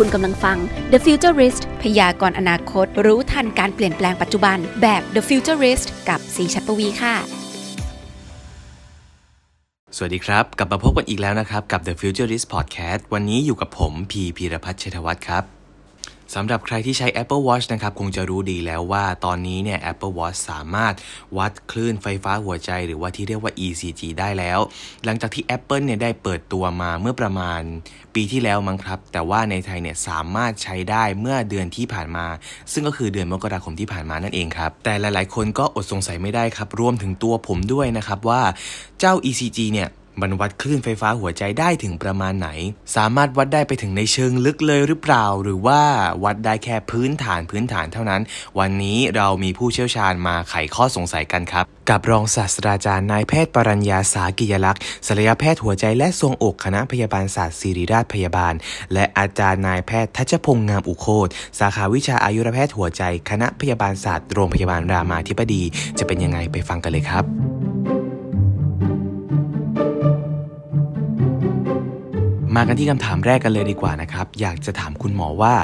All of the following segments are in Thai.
คุณกำลังฟัง The Futurist พยากรณ์อนาคต รู้ทันการเปลี่ยนแปลงปัจจุบัน แบบ The Futurist กับสีชัดปวีค่ะ สวัสดีครับ กลับมาพบกันอีกแล้วนะครับ กับ The Futurist Podcast วันนี้อยู่กับผม พีพีรพัฒน์เชษฐวัฒน์ครับ สำหรับใครที่ใช้ Apple Watch นะครับคงจะรู้ดีแล้วว่าตอนนี้เนี่ย Apple Watch สามารถวัดคลื่นไฟฟ้าหัวใจ หรือว่าที่เรียกว่า ECG ได้แล้ว หลังจากที่ Apple เนี่ยได้เปิดตัวมาเมื่อประมาณปีที่แล้วมั้งครับ แต่ว่าในไทยเนี่ยสามารถใช้ได้เมื่อเดือนที่ผ่านมา ซึ่งก็คือเดือนมกราคมที่ผ่านมานั่นเองครับ แต่หลายๆ คนก็อดสงสัยไม่ได้ครับรวมถึงตัวผมด้วยนะครับว่าเจ้า ECG เนี่ย มันวัดคลื่นไฟฟ้าหัวใจได้ถึงประมาณไหน สามารถวัดได้ไปถึงในเชิงลึกเลยหรือเปล่า หรือว่าวัดได้แค่พื้นฐานพื้นฐานเท่านั้น วันนี้เรามีผู้เชี่ยวชาญมาไขข้อสงสัยกันครับ กับรองศาสตราจารย์นายแพทย์ปรัญญาสากิยลักษณ์ศัลยแพทย์หัวใจและทรงอกคณะพยาบาลศาสตร์ศิริราชพยาบาล และอาจารย์นายแพทย์ทัชพงษ์งามอุโคตสาขาวิชาอายุรแพทย์หัวใจ คณะพยาบาลศาสตร์โรงพยาบาลรามาธิบดี จะเป็นยังไงไปฟังกันเลยครับ มากันที่คำถามแรกกันเลยดีกว่านะครับ อยากจะถามคุณหมอว่า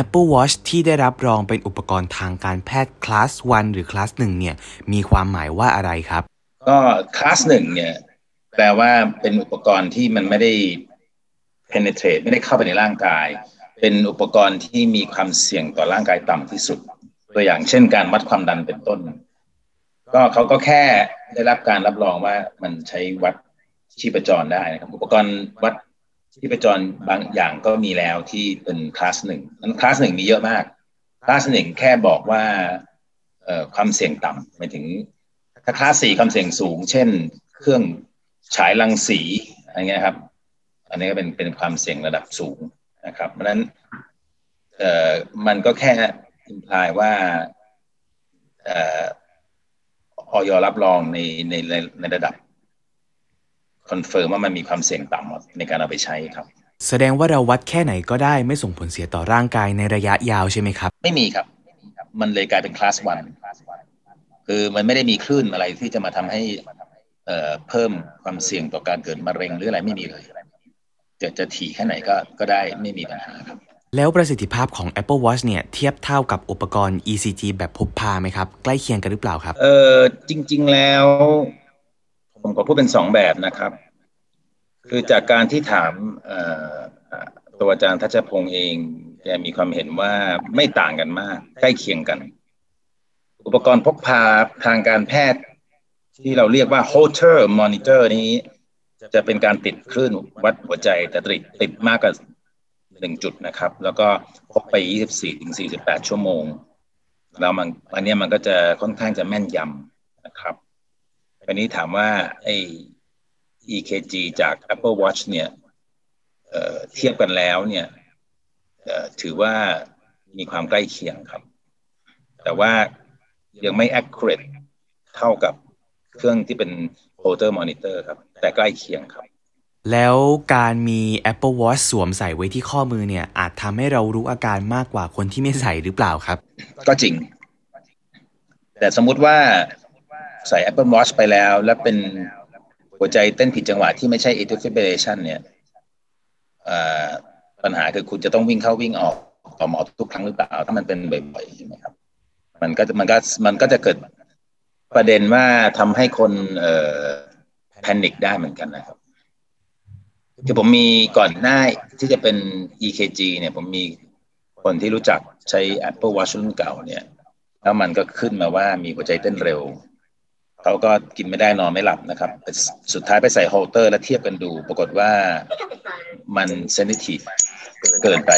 Apple Watch ที่ได้รับรองเป็นอุปกรณ์ทางการแพทย์คลาส 1 หรือคลาส 1 เนี่ย มีความหมายว่าอะไรครับ ก็คลาสหนึ่งเนี่ย แปลว่าเป็นอุปกรณ์ที่มันไม่ได้ penetrate ไม่ได้เข้าไปในร่างกาย เป็นอุปกรณ์ที่มีความเสี่ยงต่อร่างกายต่ำที่สุด ตัวอย่างเช่นการวัดความดันเป็นต้น ก็เขาก็แค่ได้รับการรับรองว่ามันใช้วัดชีพจรได้นะครับ อุปกรณ์วัด ที่ประจรบางอย่างก็มีแล้วที่เป็นคลาสหนึ่งนั้นคลาสหนึ่งมีเยอะมากคลาสหนึ่งแค่บอกว่าความเสี่ยงต่ำหมายถึงถ้าคลาสสี่ความเสี่ยงสูง เช่น เครื่องฉายรังสีอะไรเงี้ยครับ อันนี้ก็เป็นเป็นความเสี่ยงระดับสูงนะครับ เพราะฉะนั้นเอ่อมันก็แค่ imply ว่าเอ่ออย. รับรองในในในระดับ confirm ว่ามันมีความเสี่ยงต่ำในการเอาไปใช้ครับ แสดงว่าเราวัดแค่ไหนก็ได้ไม่ส่งผลเสียต่อร่างกายในระยะยาวใช่ไหมครับ ไม่มีครับ มันเลยกลายเป็นคลาสวันคือมันไม่ได้มีคลื่นอะไรที่จะมาทำให้เอ่อเพิ่มความเสี่ยงต่อการเกิดมะเร็งหรืออะไรไม่มีเลยจะจะถี่แค่ไหนก็ก็ได้ไม่มีปัญหาครับ แล้วประสิทธิภาพของ Apple Watch เนี่ยเทียบเท่ากับอุปกรณ์ ECG แบบพกพาไหมครับ ใกล้เคียงกันหรือเปล่าครับ เออจริง ๆ แล้ว ผมก็พูดเป็นสองแบบนะครับ คือจากการที่ถามตัวอาจารย์ทัชพงศ์เองแกมีความเห็นว่าไม่ต่างกันมาก ใกล้เคียงกัน อุปกรณ์พกพาทางการแพทย์ ที่เราเรียกว่า Holter Monitor นี้ จะเป็นการติดคลื่นวัดหัวใจแต่ติดติดมากกว่าหนึ่งจุดนะครับ แล้วก็พกไป 24ถึง48 ชั่วโมง แล้วมันอันนี้มันก็จะค่อนข้างจะแม่นยำนะครับ อันนี้ถามว่าไอ้ EKG จาก Apple Watch เนี่ยเเทียบกันแล้วเนี่ยถือว่ามีความใกล้เคียงครับ แต่ว่ายังไม่ accurate เท่ากับเครื่องที่เป็น Holter Monitor ครับ แต่ใกล้เคียงครับ แล้วการมี Apple Watch สวมใส่ไว้ที่ข้อมือเนี่ย อาจทำให้เรารู้อาการมากกว่าคนที่ไม่ใส่หรือเปล่าครับ ก็จริง แต่สมมุติว่า ใส่ Apple Watch ไปแล้ว แล้วเป็นหัวใจเต้นผิดจังหวะที่ไม่ใช่ atrial fibrillation เนี่ยปัญหาคือคุณจะต้องวิ่งเข้าวิ่งออกต่อหมอทุกครั้งหรือเปล่า ถ้ามันเป็นบ่อยๆใช่ไหมครับ มันก็มันก็มันก็จะเกิดประเด็นว่าทำให้คนเอ่อแพนิคได้เหมือนกันนะครับคือผมมีก่อนหน้าที่จะเป็น EKG เนี่ยผมมีคนที่รู้จักใช้ Apple Watch รุ่นเก่าเนี่ย แล้วมันก็ขึ้นมาว่ามีหัวใจเต้นเร็ว เขาก็กินไม่ได้นอนไม่หลับนะครับสุดท้ายไปใส่ Holter แล้วเทียบกันดู ปรากฏว่ามัน sensitive เกินไป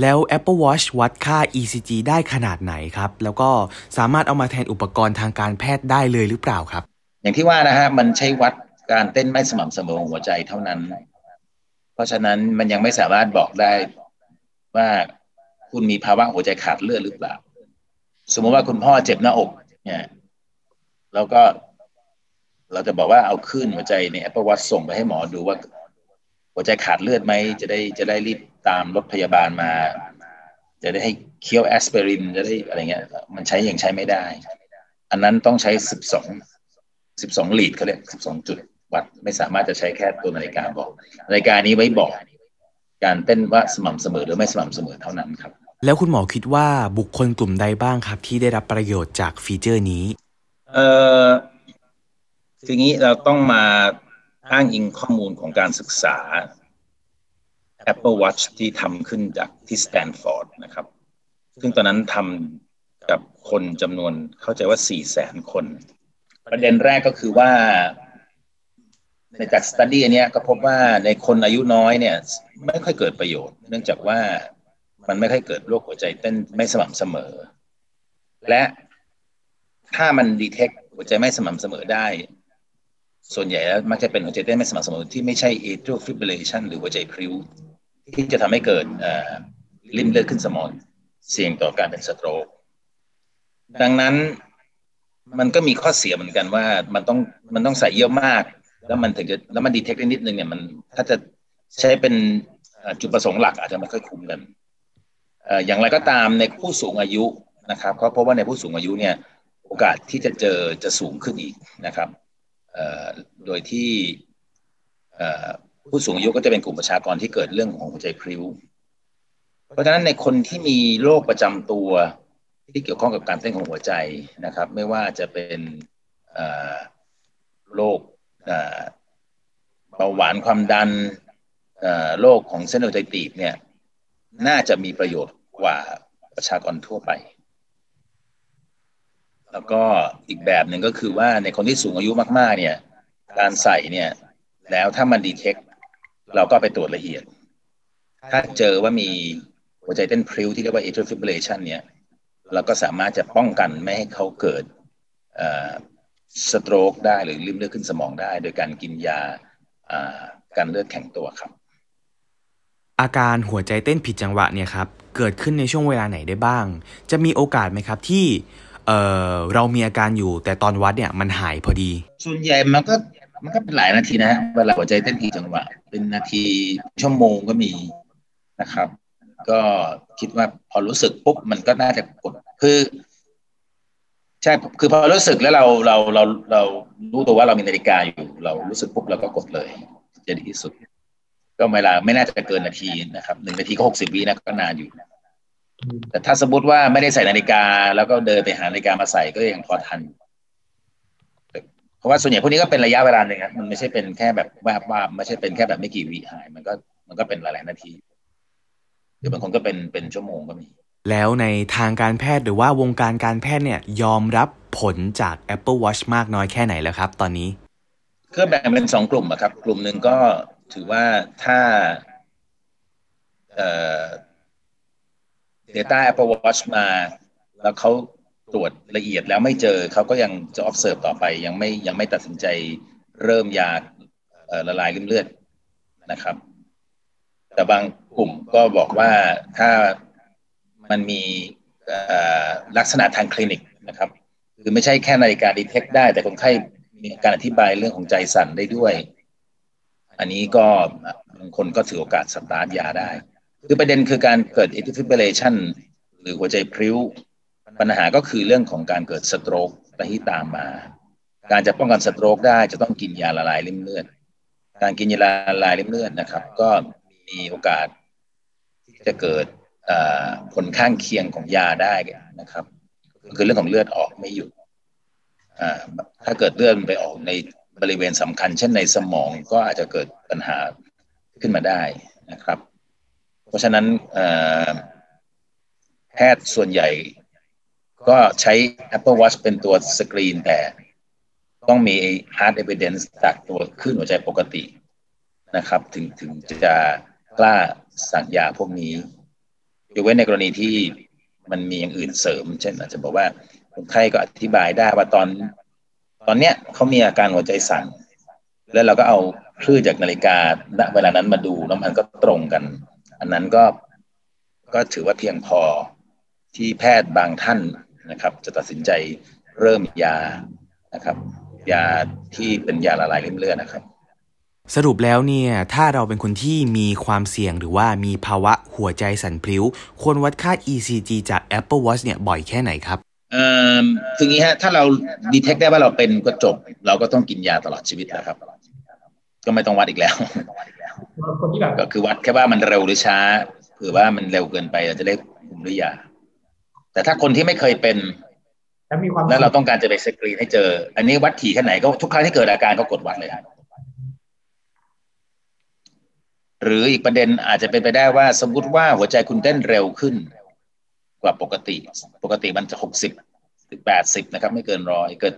แล้ว Apple Watch วัดค่า ECG ได้ขนาดไหนครับ แล้วก็สามารถเอามาแทนอุปกรณ์ทางการแพทย์ได้เลยหรือเปล่าครับ อย่างที่ว่านะฮะมันใช้วัดการเต้นไม่สม่ำเสมอของหัวใจเท่านั้น เพราะฉะนั้นมันยังไม่สามารถบอกได้ว่าคุณมีภาวะหัวใจขาดเลือดหรือเปล่า สมมติว่าคุณพ่อเจ็บหน้าอกเนี่ย แล้วก็เราจะบอกว่าเอาขึ้นหัวใจใน Apple Watch ส่งไปให้หมอดูว่า หัวใจขาดเลือดไหม จะได้จะได้รีบตามรถพยาบาลมา จะได้ให้เคี้ยวแอสไพรินจะได้อะไรเงี้ย มันใช้ยังใช้ไม่ได้ อันนั้นต้องใช้สิบสองสิบสอง lead เขาเรียกสิบสองจุดวัดไม่สามารถจะใช้แค่ตัวนาฬิกาบอกนาฬิกานี้ไว้บอก การเต้นว่าสม่ำเสมอหรือไม่สม่ำเสมอเท่านั้นครับ แล้วคุณหมอคิดว่าบุคคลกลุ่มใดบ้างครับ ที่ได้รับประโยชน์จาก feature นี้ เอ่อทีนี้เราต้องมาอ้างอิงข้อมูลของการศึกษา Apple Watch ที่ทำขึ้นจากที่สแตนฟอร์ดนะครับ ซึ่งตอนนั้นทำกับคนจำนวนเข้าใจว่า 4 0 0แสนคน ประเด็นแรกก็คือว่า ในจากสตัดดี้เนี้ยก็พบว่าในคนอายุน้อยเนี่ย ไม่ค่อยเกิดประโยชน์ เนื่องจากว่ามันไม่ค่อยเกิดโรคหัวใจเต้นไม่สม่ำเสมอ และ ถ้ามันดีเทคหัวใจไม่สม่ำเสมอได้ ส่วนใหญ่แล้วมักจะเป็นหัวใจเต้นไม่สม่ำเสมอที่ไม่ใช่ atrial fibrillation หรือหัวใจพริ้ว ที่จะทำให้เกิดลิ่มเลือดขึ้นสมองเสี่ยงต่อการเป็นสโตรกดังนั้นมันก็มีข้อเสียเหมือนกันว่ามันต้องมันต้องใส่เยอะมาก แล้วมันถึงจะแล้วมันดีเทคได้นิดนึงเนี่ยมันถ้าจะใช้เป็นจุดประสงค์หลักอาจจะไม่ค่อยคุ้มกันอย่างไรก็ตามในผู้สูงอายุนะครับเพราะว่าในผู้สูงอายุเนี่ย โอกาสที่จะเจอจะสูงขึ้นอีกนะครับโดยที่ผู้สูงอายุก็จะเป็นกลุ่มประชากรที่เกิดเรื่องของหัวใจพริ้ว เพราะฉะนั้นในคนที่มีโรคประจำตัวที่เกี่ยวข้องกับการเต้นของหัวใจนะครับ ไม่ว่าจะเป็นโรคเบาหวานความดันโรคของเส้นเลือดตีบเนี่ยน่าจะมีประโยชน์กว่าประชากรทั่วไป แล้วก็อีกแบบหนึ่งก็คือว่าในคนที่สูงอายุมากๆ เนี่ย การใส่เนี่ย แล้วถ้ามันดีเทค เราก็ไปตรวจละเอียด ถ้าเจอว่ามีหัวใจเต้นพริ้วที่เรียกว่า atrial fibrillation เนี่ย เราก็สามารถจะป้องกันไม่ให้เขาเกิดสโตรกได้หรือริ่มเลือดขึ้นสมองได้ โดยการกินยาการเลือดแข็งตัวครับ อาการหัวใจเต้นผิดจังหวะเนี่ยครับ เกิดขึ้นในช่วงเวลาไหนได้บ้าง จะมีโอกาสไหมครับที่ เออเรามีอาการอยู่ แต่ตอนวัดเนี่ยมันหายพอดี ส่วนใหญ่มันก็มันก็เป็นหลายนาทีนะเวลาหัวใจเต้นผิดจังหวะ เป็นนาทีชั่วโมงก็มีนะครับ ก็คิดว่าพอรู้สึกปุ๊บมันก็น่าจะกดคือใช่คือพอรู้สึกแล้วเราเราเราเรารู้ตัวว่าเรามีนาฬิกาอยู่ เรารู้สึกปุ๊บเราก็กดเลยจะดีที่สุด ก็เวลาไม่น่าจะเกินนาทีนะครับหนึ่งนาทีก็หกสิบวินะก็นานอยู่ แต่ถ้าสมมติว่าไม่ได้ใส่นาฬิกา แล้วก็เดินไปหานาฬิกามาใส่ก็ยังพอทัน เพราะว่าส่วนใหญ่พวกนี้ก็เป็นระยะเวลาหนึ่งครับมันไม่ใช่เป็นแค่แบบแวบว่าไม่ใช่เป็นแค่แบบไม่กี่วิหาย มันก็มันก็เป็นหลายๆนาทีหรือบางคนก็เป็นเป็นชั่วโมงก็มี แล้วในทางการแพทย์หรือว่าวงการการแพทย์เนี่ย ยอมรับผลจาก Apple Watch มากน้อยแค่ไหนแล้วครับ ตอนนี้ก็แบ่งเป็นสองกลุ่มครับ กลุ่มหนึ่งก็ถือว่าถ้า เอ่อ Data Apple Watch มา แล้วเขาตรวจละเอียดแล้วไม่เจอเขาก็ยังจะ observe ต่อไปยังไม่ยังไม่ตัดสินใจเริ่มยาละลายริ่มเลือดนะครับ แต่บางกลุ่มก็บอกว่าถ้ามันมีลักษณะทางคลินิกนะครับ คือไม่ใช่แค่นาฬิกาดีเทคได้แต่คนไข้มีการอธิบายเรื่องของใจสั่นได้ด้วย อันนี้ก็บางคนก็ถือโอกาสสตาร์ทยาได้ คือประเด็นคือการเกิด a t r i f i b r i l l a t i o n หรือหัวใจพริ้ว ปัญหาก็คือเรื่องของการเกิดสโตรกที่ตามมา การจะป้องกันสโตรกได้จะต้องกินยาละลายริ่มเลือด การกินยาละลายริ่มเลือดนะครับ ก็มีโอกาสที่จะเกิดผลข้างเคียงของยาได้นะครับคือเรื่องของเลือดออกไม่หยุดถ้าเกิดเลือดไปออกในบริเวณสำคัญ เช่นในสมองก็อาจจะเกิดปัญหาขึ้นมาได้นะครับ เพราะฉะนั้นแพทย์ส่วนใหญ่ ก็ใช้ Apple Watch เป็นตัวสกรีนแต่ต้องมี hard evidence จากตัวขึ้นหัวใจปกตินะครับ ถึงถึงจะกล้าสั่งยาพวกนี้ยกเว้นในกรณีที่มันมีอย่างอื่นเสริม เช่น อาจจะบอกว่าคนไข้ก็อธิบายได้ว่าตอน ตอนเนี้ยเขามีอาการหัวใจสั่นแล้วเราก็เอาคลื่นจากนาฬิกาณเวลานั้นมาดูแล้วมันก็ตรงกัน อันนั้นก็ก็ถือว่าเพียงพอที่แพทย์บางท่านนะครับ จะตัดสินใจเริ่มยานะครับ ยาที่เป็นยาละลายริ่มเลือดนะครับ สรุปแล้วเนี่ยถ้าเราเป็นคนที่มีความเสี่ยงหรือว่ามีภาวะหัวใจสั่นพลิ้ว ควรวัดค่า ECG จาก Apple Watch เนี่ยบ่อยแค่ไหนครับเอ่อคืองี้ฮะถ้าเราดีเทคได้ว่าเราเป็นก็จบ เราก็ต้องกินยาตลอดชีวิตนะครับ ก็ไม่ต้องวัดอีกแล้วคนที่แบบก็คือวัดแค่ว่ามันเร็วหรือช้าเผื่อว่ามันเร็วเกินไปเราจะได้คุมหรือยา แต่ถ้าคนที่ไม่เคยเป็นแล้วมีความแล้วเราต้องการจะไปสกรีนให้เจอ อันนี้วัดถี่แค่ไหนก็ทุกครั้งที่เกิดอาการก็กดวัดเลยหรืออีกประเด็นอาจจะเป็นไปได้ว่าสมมติว่าหัวใจคุณเต้นเร็วขึ้น กว่าปกติ ปกติมันจะหกสิบถึงแปดสิบนะครับ ไม่เกินร้อยเกิด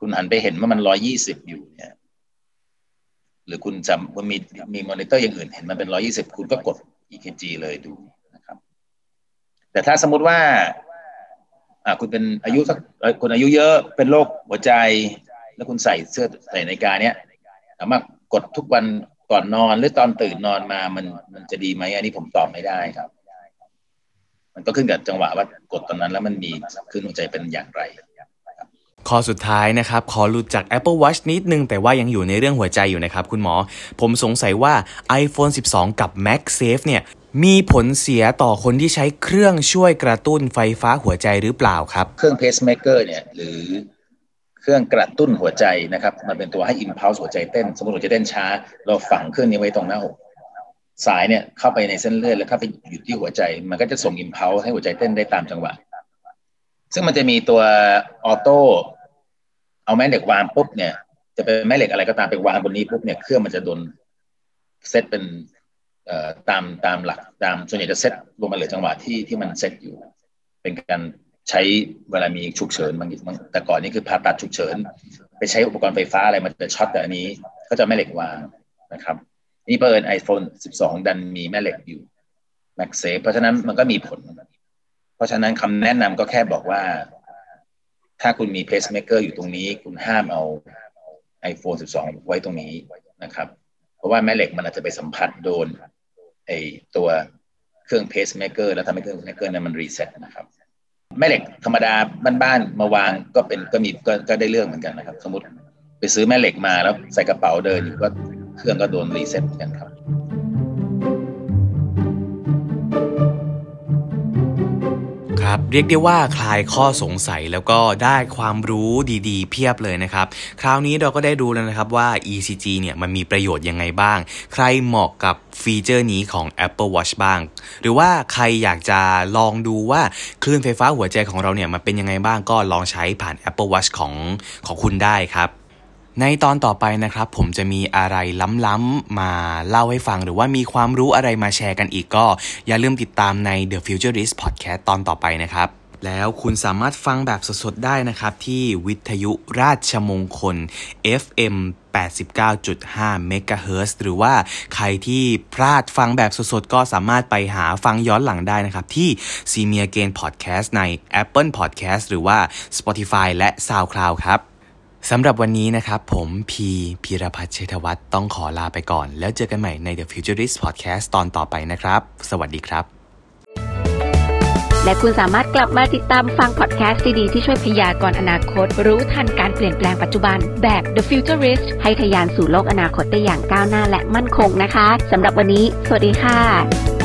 คุณหันไปเห็นว่ามันร้อยยี่สิบอยู่เนี่ย หรือคุณจำว่ามีมีมอนิเตอร์อย่างอื่นเห็นมันเป็นร้อยี่สิบคุณก็กด EKG เลยดูนะครับ แต่ถ้าสมมติว่า อ่าคุณเป็นอายุสักเอ่อคนอายุเยอะเป็นโรคหัวใจ แล้วคุณใส่เสื้อใส่นาฬิกาเนี้ยสามารถกดทุกวันก่อนนอนหรือตอนตื่นนอนมามันมันจะดีไหมอันนี้ผมตอบไม่ได้ครับ มันก็ขึ้นกับจังหวะว่ากดตอนนั้นแล้วมันมีขึ้นหัวใจเป็นอย่างไร ข้อสุดท้ายนะครับ ขอหลุดจาก Apple Watch นิดนึง แต่ว่ายังอยู่ในเรื่องหัวใจอยู่นะครับคุณหมอ ผมสงสัยว่า iPhone 12 กับ MagSafe เนี่ยมีผลเสียต่อคนที่ใช้เครื่องช่วยกระตุ้นไฟฟ้าหัวใจหรือเปล่าครับ เครื่อง pace maker เนี่ยหรือเครื่องกระตุ้นหัวใจนะครับ มันเป็นตัวให้ impulse หัวใจเต้น สมมติหัวใจเต้นช้า เราฝังเครื่องนี้ไว้ตรงหน้าอกสายเนี่ยเข้าไปในเส้นเลือดแล้วเข้าไปหยุดที่หัวใจ มันก็จะส่งอิ p พ l ล e ให้หัวใจเต้นได้ตามจังหวะ ซึ่งมันจะมีตัว auto เอาแม่เหล็กวางปุ๊บเนี่ย จะเป็นแม่เหล็กอะไรก็ตามไปวางบนนี้ปุ๊บเนี่ยเครื่องมันจะโดนเซตเป็นเอ่อตามตามหลักตามส่วนใหญ่จะเซตลงมาเหลือจังหวะที่ที่มันเซตอยู่ เป็นการใช้เวลามีฉุกเฉินบางทีแต่ก่อนนี่คือผ่าตัดฉุกเฉิน ไปใช้อุปกรณ์ไฟฟ้าอะไรมันจะช็อตแต่อันนี้ก็จะแม่เหล็กวางนะครับ นี่เปิด iPhone 12 ดันมีแม่เหล็กอยู่ MagSafe เพราะฉะนั้นมันก็มีผล เพราะฉะนั้นคำแนะนำก็แค่บอกว่า ถ้าคุณมี pacemaker อยู่ตรงนี้ คุณห้ามเอา iPhone 12 ไว้ตรงนี้นะครับ เพราะว่าแม่เหล็กมันอาจจะไปสัมผัสโดนไอตัวเครื่อง pacemaker แล้วทำให้เครื่อง pacemaker นั้นมัน reset นะครับ แม่เหล็กธรรมดาบ้านๆมาวางก็เป็นก็มีก็ก็ได้เรื่องเหมือนกันนะครับ สมมติไปซื้อแม่เหล็กมาแล้วใส่กระเป๋าเดินอยู่ก็เครื่องก็โดน reset เหมือนกันครับ ครับ เรียกได้ว่าคลายข้อสงสัยแล้วก็ได้ความรู้ดีๆ เพียบเลยนะครับ คราวนี้เราก็ได้รู้แล้วนะครับว่า ECG เนี่ยมันมีประโยชน์ยังไงบ้าง ใครเหมาะกับฟีเจอร์นี้ของ Apple Watch บ้าง หรือว่าใครอยากจะลองดูว่าคลื่นไฟฟ้าหัวใจของเราเนี่ยมันเป็นยังไงบ้างก็ลองใช้ผ่าน Apple Watch ของของคุณได้ครับ ในตอนต่อไปนะครับ ผมจะมีอะไรล้ำๆมาเล่าให้ฟัง หรือว่ามีความรู้อะไรมาแชร์กันอีกก็ อย่าลืมติดตามใน The Futurist Podcast ตอนต่อไปนะครับ แล้วคุณสามารถฟังแบบสดๆได้นะครับ ที่วิทยุราชมงคล FM 89.5 MHz หรือว่าใครที่พลาดฟังแบบสดๆ ก็สามารถไปหาฟังย้อนหลังได้นะครับ ที่ c m e a Gain Podcast ใน Apple Podcast หรือว่า Spotify และ SoundCloud ครับ สำหรับวันนี้นะครับผมพีพีรพัฒน์เชษฐวัตรต้องขอลาไปก่อน แล้วเจอกันใหม่ใน The Futurist Podcast ตอนต่อไปนะครับ สวัสดีครับ และคุณสามารถกลับมาติดตามฟังพอดแคสต์ดีๆที่ช่วยพยากรณ์อนาคต รู้ทันการเปลี่ยนแปลงปัจจุบันแบบ The Futurist ให้ทะยานสู่โลกอนาคตได้อย่างก้าวหน้าและมั่นคงนะคะสำหรับวันนี้ สวัสดีค่ะ